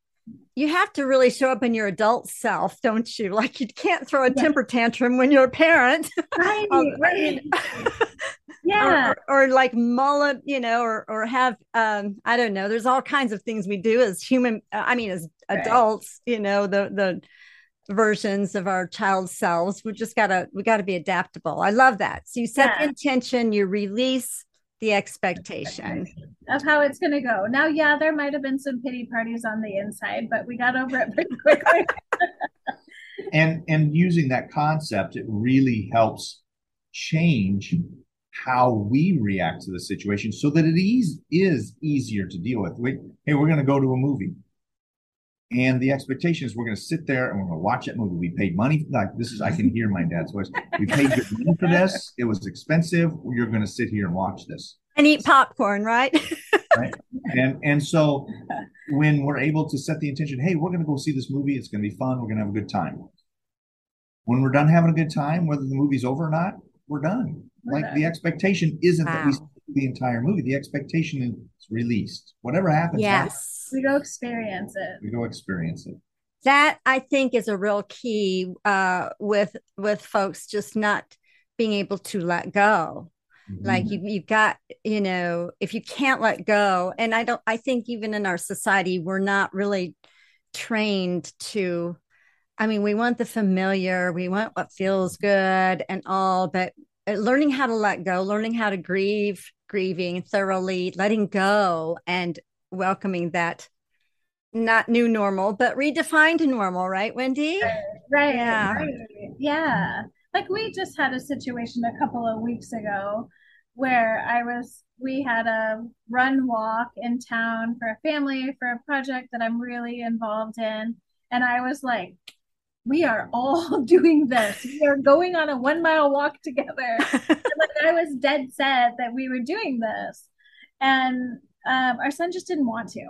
Speaker 2: you have to really show up in your adult self, don't you? Like you can't throw a
Speaker 3: Yeah.
Speaker 2: temper tantrum when you're a parent.
Speaker 3: Right,
Speaker 2: Um,
Speaker 3: right. Yeah.
Speaker 2: or, or like mull it, you know, or or have um, I don't know. There's all kinds of things we do as human. uh, I mean, as
Speaker 3: Right.
Speaker 2: adults, you know, the the versions of our child selves. We just gotta we gotta be adaptable. I love that. So you set the intention, you release the expectation.
Speaker 3: of how it's going to go. Now, yeah, there might have been some pity parties on the inside, but we got over it pretty quickly.
Speaker 4: and and using that concept it really helps change how we react to the situation so that it is is easier to deal with we, hey we're going to go to a movie and the expectation is we're going to sit there and we're going to watch that movie. We paid money like this is i can hear my dad's voice. We paid good money for this. It was expensive. You're going to sit here and watch this.
Speaker 2: And eat popcorn, right?
Speaker 4: right. And and so when we're able to set the intention hey we're going to go see this movie. It's going to be fun. We're going to have a good time. When we're done having a good time whether the movie's over or not we're done.
Speaker 3: We're
Speaker 4: like
Speaker 3: done.
Speaker 4: the expectation isn't that we
Speaker 2: Wow.
Speaker 4: The entire movie the expectation is released whatever happens happens.
Speaker 2: yes.
Speaker 3: we go experience it.
Speaker 4: we go experience it
Speaker 2: that I think is a real key uh, with with folks just not being able to let go. Like
Speaker 4: Mhm.
Speaker 2: you, you've got, you know, if you can't let go, and I don't, I think even in our society, we're not really trained to. I mean, we want the familiar, we want what feels good and all, but Uh, learning how to let go, learning how to grieve, grieving thoroughly, letting go, and welcoming that not new normal, but redefined normal, right, Wendy?
Speaker 3: Right.
Speaker 2: Yeah.
Speaker 3: Right. Yeah. Like we just had a situation a couple of weeks ago where I was, we had a run walk in town for a family for a project that I'm really involved in. And I was like, we are all doing this. We are going on a one mile walk together. And, like I was dead set that we were doing this. And um, our son just didn't want to.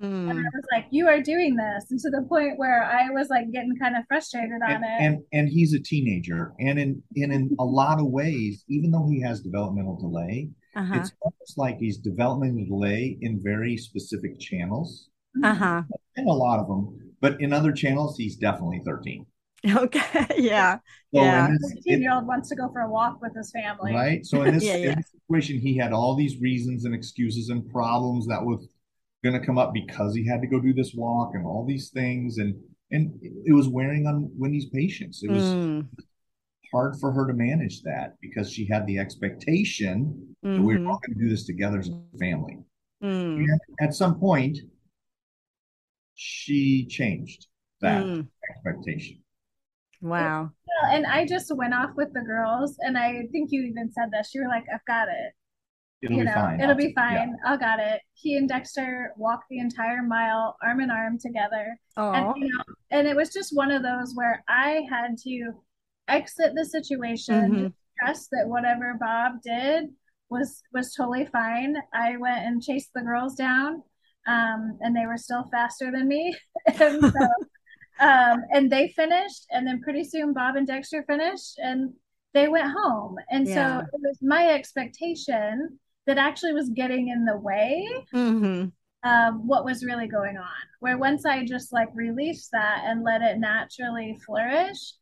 Speaker 3: And I was like, you are doing this. And to the point where I was like getting kind of frustrated on
Speaker 4: and,
Speaker 3: it.
Speaker 4: and and he's a teenager and in and in a lot of ways even though he has developmental delay
Speaker 2: uh-huh.
Speaker 4: it's almost like he's developmental delay in very specific channels
Speaker 2: Uh-huh.
Speaker 4: and a lot of them but in other channels he's definitely 13
Speaker 2: Okay. Yeah.
Speaker 4: so
Speaker 2: Yeah.
Speaker 4: in this, it-
Speaker 3: 15 year old wants to go for a walk with his family.
Speaker 4: right so in this,
Speaker 2: Yeah,
Speaker 4: in this situation he had all these reasons and excuses and problems that was going to come up because he had to go do this walk and all these things and and it was wearing on wendy's patience it was
Speaker 2: Mm,
Speaker 4: hard for her to manage that because she had the expectation mm-hmm. that we were all going to do this together as a family. Mm. at some point, she changed that mm. expectation.
Speaker 2: Wow.
Speaker 3: And I just went off with the girls, and I think you even said this. You were like, "I've got it."
Speaker 4: It'll you know, fine.
Speaker 3: It'll be fine. Yeah. I got it. He and Dexter walked the entire mile, arm in arm together. And, you know, and it was just one of those where I had to exit the situation, mm-hmm. trust that whatever Bob did was was totally fine. I went and chased the girls down, um, and they were still faster than me. and so, um, and they finished, and then pretty soon Bob and Dexter finished, and they went home. And yeah. so it was my expectation that actually was getting in the way mm-hmm. of what was really going on. Where once I just like released that and let it naturally flourish,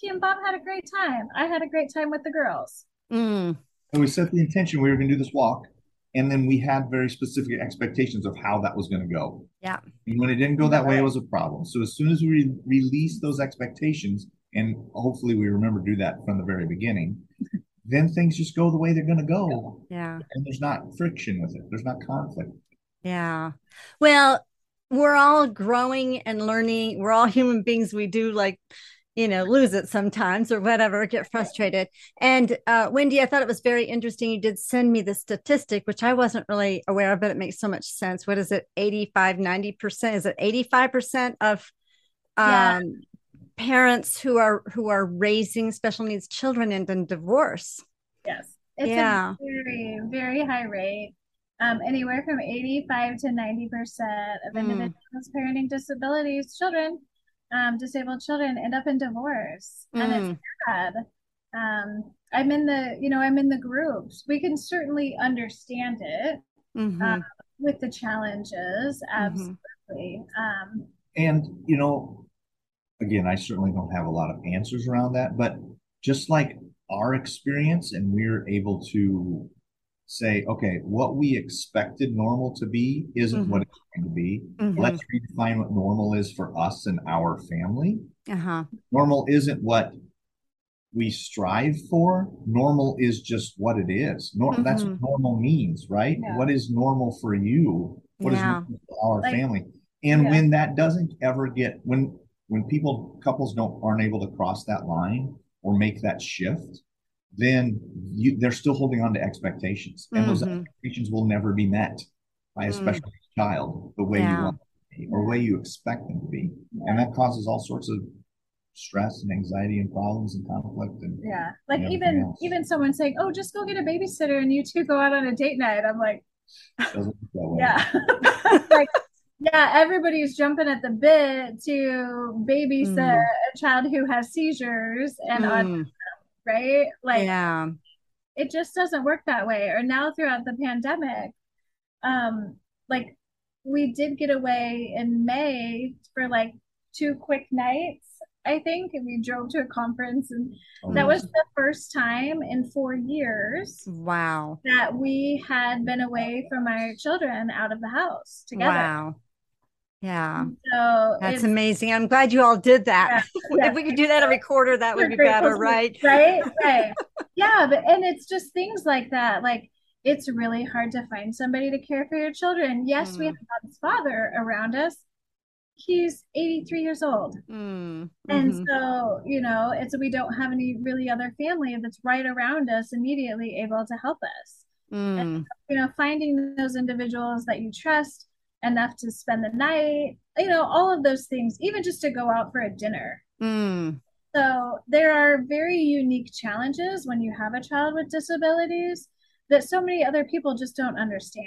Speaker 3: Kim and Bob had a great time. I had a great time with the girls.
Speaker 4: Mm. And we set the intention we were going to do this walk. And then we had very specific expectations of how that was going to go.
Speaker 2: Yeah.
Speaker 4: And when it didn't go that way, it was a problem. So as soon as we re- released those expectations, and hopefully we remember to do that from the very beginning, then things just go the way they're going to go.
Speaker 2: Yeah.
Speaker 4: And there's not friction with it, there's not conflict.
Speaker 2: Yeah. Well, we're all growing and learning. We're all human beings. We do like, you know, lose it sometimes or whatever, get frustrated. And uh, Wendy, I thought it was very interesting. You did send me the statistic, which I wasn't really aware of, but it makes so much sense. What is it? 85, 90%? Is it 85% of um, yeah parents who are who are raising special needs children and in divorce.
Speaker 3: Yes, it's yeah. a very very high rate. Um, anywhere from 85 to 90 percent of hmm. individuals mm. parenting disabilities children, um, disabled children, end up in divorce, mm. and it's hmm. sad. Um, I'm in the you know I'm in the groups. We can certainly understand it mm-hmm. uh, with the challenges, mm-hmm. absolutely. Mm-hmm.
Speaker 4: and you know again, I certainly don't have a lot of answers around that, but just like our experience, and we're able to say, okay, what we expected normal to be isn't mm-hmm. what it's going to be. Mm-hmm. Let's redefine what normal is for us and our family. Uh-huh. Normal isn't what we strive for. Normal is just what it is. Nor- mm-hmm. That's what normal means, right? Yeah. What is normal for you? What yeah. is our like, family? And yeah. when that doesn't ever get when when people couples don't aren't able to cross that line or make that shift then you, they're still holding on to expectations and mm-hmm. those expectations will never be met by a mm. special child the way yeah. you want them to be or the way you expect them to be and that causes all sorts of stress and anxiety and problems and conflict and
Speaker 3: yeah like even else. even someone saying oh just go get a babysitter and you two go out on a date night i'm like yeah like yeah, everybody's jumping at the bit to babysit mm. a child who has seizures and mm. Autism, right? Like, yeah, it just doesn't work that way. Or now throughout the pandemic, um, like we did get away in May for like two quick nights, I think, and we drove to a conference, and oh, that was the first time in four years.
Speaker 2: Wow,
Speaker 3: that we had been away from our children out of the house together. Wow
Speaker 2: yeah. So that's amazing. I'm glad you all did that. Yeah, yeah. if we could do that a recorder, that would be better, right?
Speaker 3: Right. Right. yeah. But and it's just things like that. Like it's really hard to find somebody to care for your children. Yes, mm. we have Bob's father around us. He's 83 years old. Mm. And mm-hmm. so, you know, it's we don't have any really other family that's right around us immediately able to help us. Mm. And, you know, finding those individuals that you trust enough to spend the night, you know, all of those things, even just to go out for a dinner. Mm. So there are very unique challenges when you have a child with disabilities that so many other people just don't understand.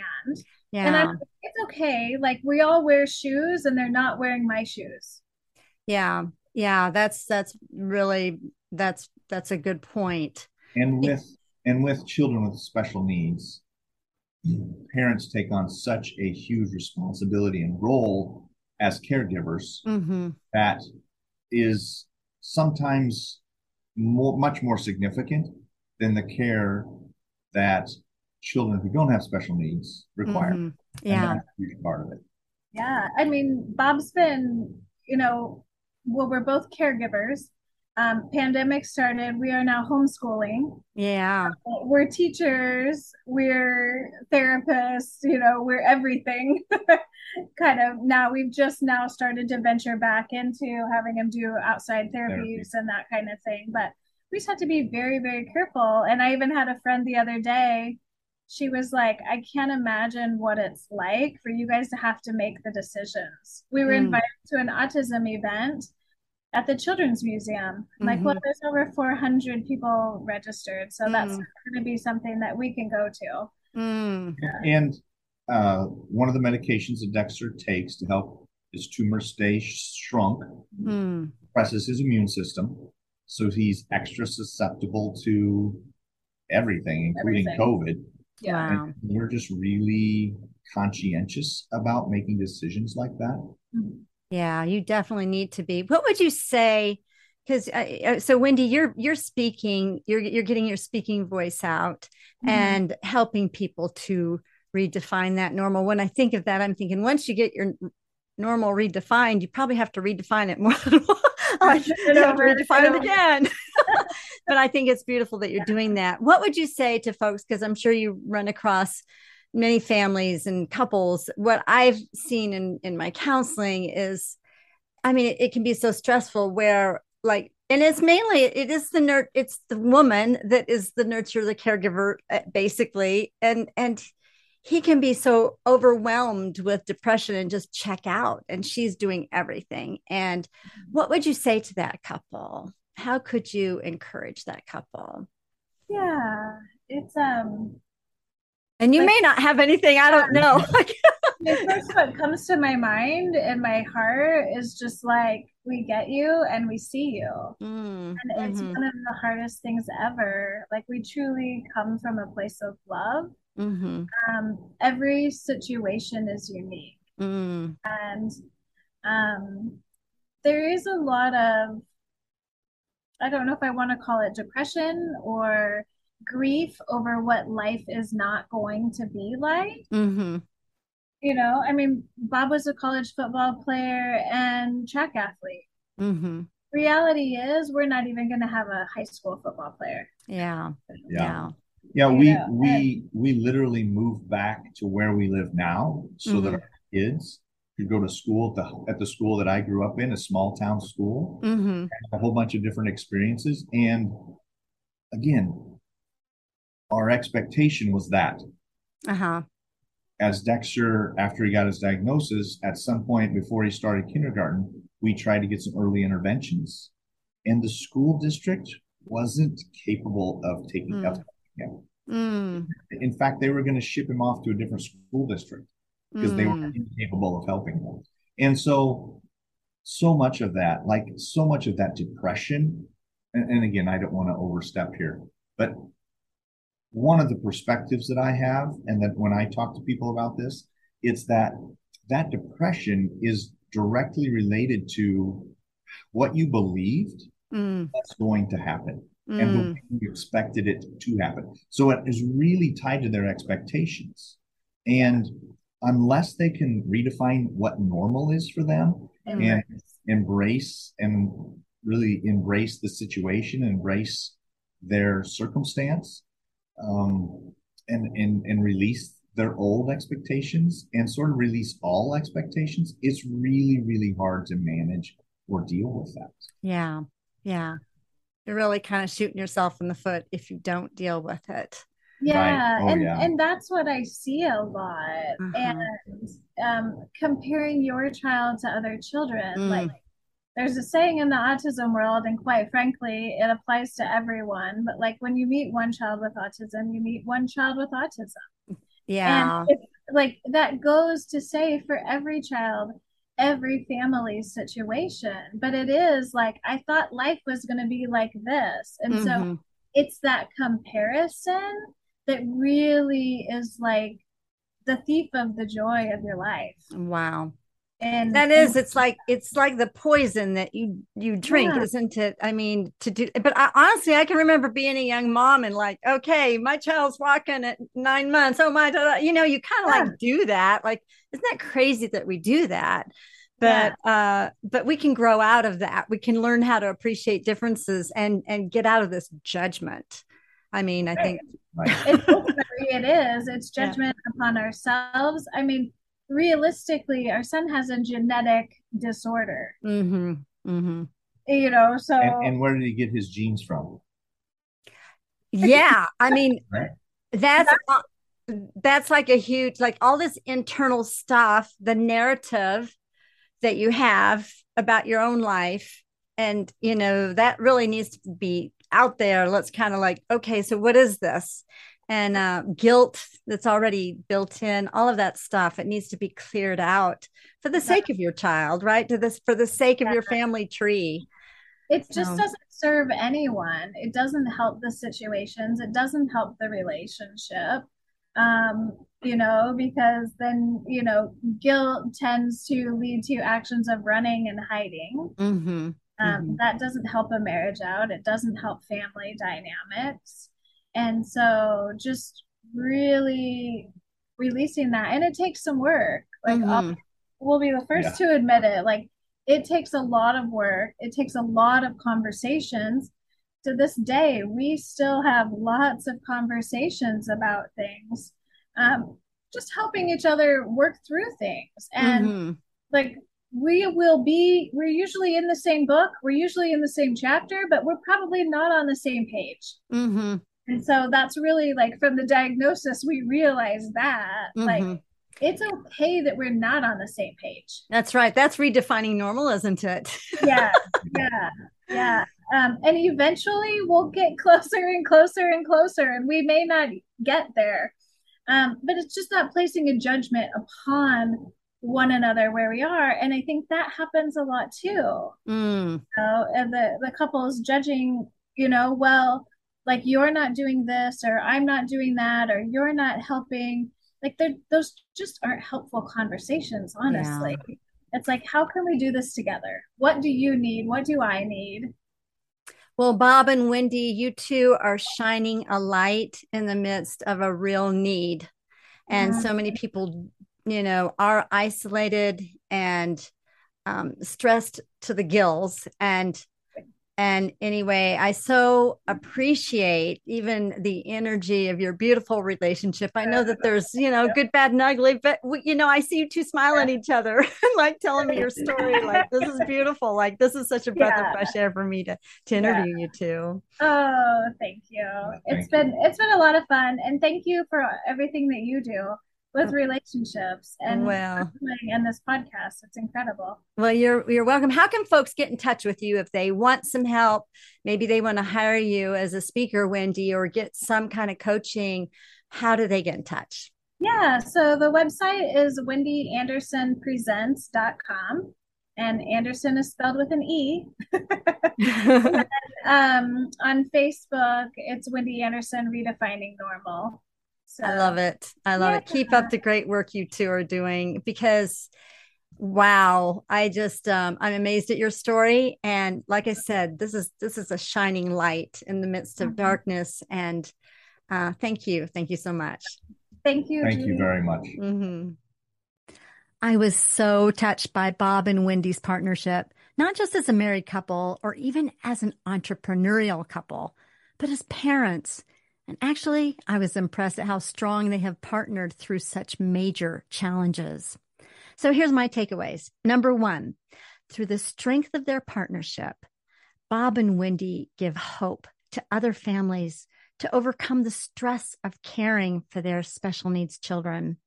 Speaker 3: Yeah. And I'm, it's okay. Like we all wear shoes and they're not wearing my shoes.
Speaker 2: Yeah. Yeah. That's, that's really, that's, that's a good point.
Speaker 4: And with, and with children with special needs, parents take on such a huge responsibility and role as caregivers mm-hmm. that is sometimes more, much more significant than the care that children who don't have special needs require. Mm-hmm.
Speaker 2: Yeah,
Speaker 4: huge part of it.
Speaker 3: Yeah, I mean, Bob's been, you know, well, we're both caregivers. Um, pandemic started, we are now homeschooling.
Speaker 2: Yeah.
Speaker 3: We're teachers, we're therapists, you know, we're everything. kind of now we've just now started to venture back into having them do outside therapies Therapy. and that kind of thing. But we just have to be very, very careful. And I even had a friend the other day. She was like, I can't imagine what it's like for you guys to have to make the decisions. We were mm. invited to an autism event at the Children's Museum. Mm-hmm. Like, well, there's over 400 people registered, so mm. that's going to be something that we can go to.
Speaker 2: Mm.
Speaker 4: And uh, one of the medications that Dexter takes to help his tumor stay shrunk
Speaker 2: mm.
Speaker 4: presses his immune system, so he's extra susceptible to everything, including everything. COVID.
Speaker 2: Yeah,
Speaker 4: and we're just really conscientious about making decisions like that.
Speaker 2: Mm-hmm. Yeah, you definitely need to be. What would you say? Because uh, uh, so Wendy, you're you're speaking, you're you're getting your speaking voice out mm-hmm. and helping people to redefine that normal. When I think of that, I'm thinking once you get your normal redefined, you probably have to redefine it more than once. redefine it again. but I think it's beautiful that you're doing that. What would you say to folks? Because I'm sure you run across many families and couples what i've seen in in my counseling is i mean it, it can be so stressful where like and it's mainly it is the nurt it's the woman that is the nurturer the caregiver uh, basically. And and he can be so overwhelmed with depression and just check out and she's doing everything. And what would you say to that couple? How could you encourage that couple?
Speaker 3: Yeah it's um
Speaker 2: and you like, may not have anything, I don't know.
Speaker 3: the first what comes to my mind and my heart is just like we get you and we see you.
Speaker 2: Mm,
Speaker 3: and it's mm-hmm. one of the hardest things ever. Like we truly come from a place of love.
Speaker 2: Mm-hmm.
Speaker 3: Um, every situation is unique.
Speaker 2: Mm.
Speaker 3: And um, there is a lot of I don't know if I want to call it depression or grief over what life is not going to be like.
Speaker 2: Mm-hmm.
Speaker 3: You know, I mean, Bob was a college football player and track athlete.
Speaker 2: Mm-hmm.
Speaker 3: Reality is, we're not even going to have a high school football player.
Speaker 2: Yeah.
Speaker 4: Yeah. Yeah. we know? we and, we literally moved back to where we live now, so mm-hmm. that our kids could go to school at the, at the school that I grew up in, a small town school,
Speaker 2: mm-hmm.
Speaker 4: a whole bunch of different experiences, and again, our expectation was that.
Speaker 2: Uh-huh.
Speaker 4: As Dexter, after he got his diagnosis, at some point before he started kindergarten, we tried to get some early interventions. And the school district wasn't capable of taking mm. up him.
Speaker 2: Mm.
Speaker 4: In fact, they were going to ship him off to a different school district because mm. they were mm. incapable of helping him. And so, so much of that, like so much of that depression, and, and again, I don't want to overstep here, but one of the perspectives that I have, and that when I talk to people about this, it's that that depression is directly related to what you believed
Speaker 2: mm.
Speaker 4: that's going to happen
Speaker 2: mm.
Speaker 4: and the way you expected it to happen. So it is really tied to their expectations. And unless they can redefine what normal is for them mm. and embrace and really embrace the situation, embrace their circumstance, um, and, and, and release their old expectations and sort of release all expectations, it's really, really hard to manage or deal with that.
Speaker 2: Yeah. Yeah. You're really kind of shooting yourself in the foot if you don't deal with it.
Speaker 3: Yeah. Right. Oh, and, yeah. and that's what I see a lot. Uh-huh. And um, comparing your child to other children, mm. like there's a saying in the autism world, and quite frankly, it applies to everyone. But like when you meet one child with autism, you meet one child with autism.
Speaker 2: Yeah.
Speaker 3: And like that goes to say for every child, every family situation. But it is like, I thought life was going to be like this. And mm-hmm. so it's that comparison that really is like the thief of the joy of your life.
Speaker 2: Wow and that is it's like it's like the poison that you you drink yeah. isn't it i mean to do but I, honestly i can remember being a young mom and like okay my child's walking at nine months oh my god, you know you kind of yeah. like do that like isn't that crazy that we do that but uh but we can grow out of that we can learn how to appreciate differences and and get out of this judgment i mean i think
Speaker 4: Right.
Speaker 3: It is. It's judgment upon ourselves. I mean, realistically, our son has a genetic disorder.
Speaker 2: mm-hmm, mm-hmm.
Speaker 3: You know, so
Speaker 4: And, and where did he get his genes from?
Speaker 2: yeah i mean
Speaker 4: Right.
Speaker 2: that's that's like a huge like all this internal stuff the narrative that you have about your own life and you know that really needs to be out there let's kind of like okay so what is this and uh, guilt that's already built in all of that stuff it needs to be cleared out for the sake of your child right to this for the sake of your family tree
Speaker 3: it just
Speaker 2: So-
Speaker 3: doesn't serve anyone. It doesn't help the situations. It doesn't help the relationship. Um, you know, because then, you know, guilt tends to lead to actions of running and hiding.
Speaker 2: mm-hmm.
Speaker 3: Um,
Speaker 2: Mhm.
Speaker 3: That doesn't help a marriage out. It doesn't help family dynamics. And so just really releasing that. And it takes some work. Like, I'll-
Speaker 2: Mhm.
Speaker 3: we'll be the first to admit it. Like, it takes a lot of work, it takes a lot of conversations. To this day, we still have lots of conversations about things, um, just helping each other work through things. And
Speaker 2: Mhm.
Speaker 3: like we will be we're usually in the same book we're usually in the same chapter but we're probably not on the same page
Speaker 2: Mhm.
Speaker 3: And so that's really like from the diagnosis we realize that like
Speaker 2: Mhm.
Speaker 3: it's okay that we're not on the same page
Speaker 2: That's right. That's redefining normal, isn't it?
Speaker 3: yeah yeah yeah um, and eventually we'll get closer and closer and closer and we may not get there um, but it's just not placing a judgment upon one another where we are and i think that happens a lot too
Speaker 2: Mm.
Speaker 3: know, and the the couple is judging, you know, well, like you're not doing this or I'm not doing that or you're not helping. Like those just aren't helpful conversations, honestly. It's like, how can we do this together? What do you need? What do I need?
Speaker 2: Well, Bob and Wendy, you two are shining a light in the midst of a real need. And
Speaker 3: Mhm.
Speaker 2: so many people, you know, are isolated and um, stressed to the gills. And and anyway, I so appreciate even the energy of your beautiful relationship. I know that there's, you know, good, bad, and ugly, but we, you know, I see you two smile at each other, like telling me your story. Like this is beautiful. Like this is such a breath
Speaker 3: Yeah.
Speaker 2: of fresh air for me to to interview you two.
Speaker 3: Oh, thank you. It's
Speaker 4: thank
Speaker 3: been it's been a lot of fun, and thank you for everything that you do with relationships and and this podcast. It's incredible.
Speaker 2: Well, you're you're welcome. How can folks get in touch with you if they want some help? Maybe they want to hire you as a speaker, Wendy, or get some kind of coaching. How do they get in touch?
Speaker 3: Yeah, so the website is wendyandersenpresents.com and Andersen is spelled with an E. Um, on Facebook, it's Wendy Andersen Redefining Normal. So
Speaker 2: I love it. I love it. Keep up the great work you two are doing because wow, I just um I'm amazed at your story and like I said, this is this is a shining light in the midst of
Speaker 3: Mhm.
Speaker 2: darkness and uh thank you. Thank you so much.
Speaker 3: Thank you,
Speaker 4: Thank you very much.
Speaker 2: mm-hmm. I was so touched by Bob and Wendy's partnership, not just as a married couple or even as an entrepreneurial couple, but as parents. And actually, I was impressed at how strong they have partnered through such major challenges. So here's my takeaways. Number one, through the strength of their partnership, Bob and Wendy give hope to other families to overcome the stress of caring for their special needs children.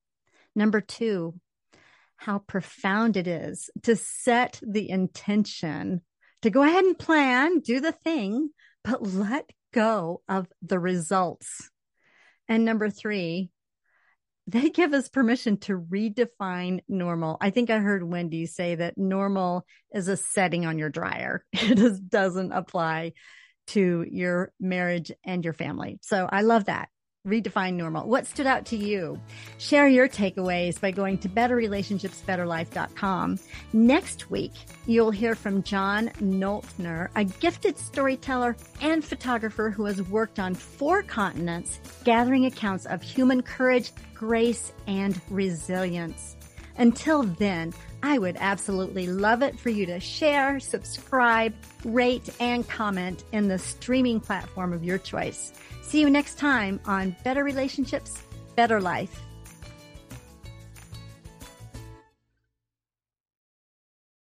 Speaker 2: Number two, how profound it is to set the intention to go ahead and plan, do the thing, but let go of the results. And number three, they give us permission to redefine normal. I think I heard Wendy say that normal is a setting on your dryer. It just doesn't apply to your marriage and your family. So I love that. Redefine normal. What stood out to you? Share your takeaways by going to betterrelationshipsbetterlife.com. Next week, you'll hear from John Noltner, a gifted storyteller and photographer who has worked on four continents, gathering accounts of human courage, grace, and resilience. Until then, I would absolutely love it for you to share, subscribe, rate, and comment in the streaming platform of your choice. See you next time on Better Relationships, Better Life.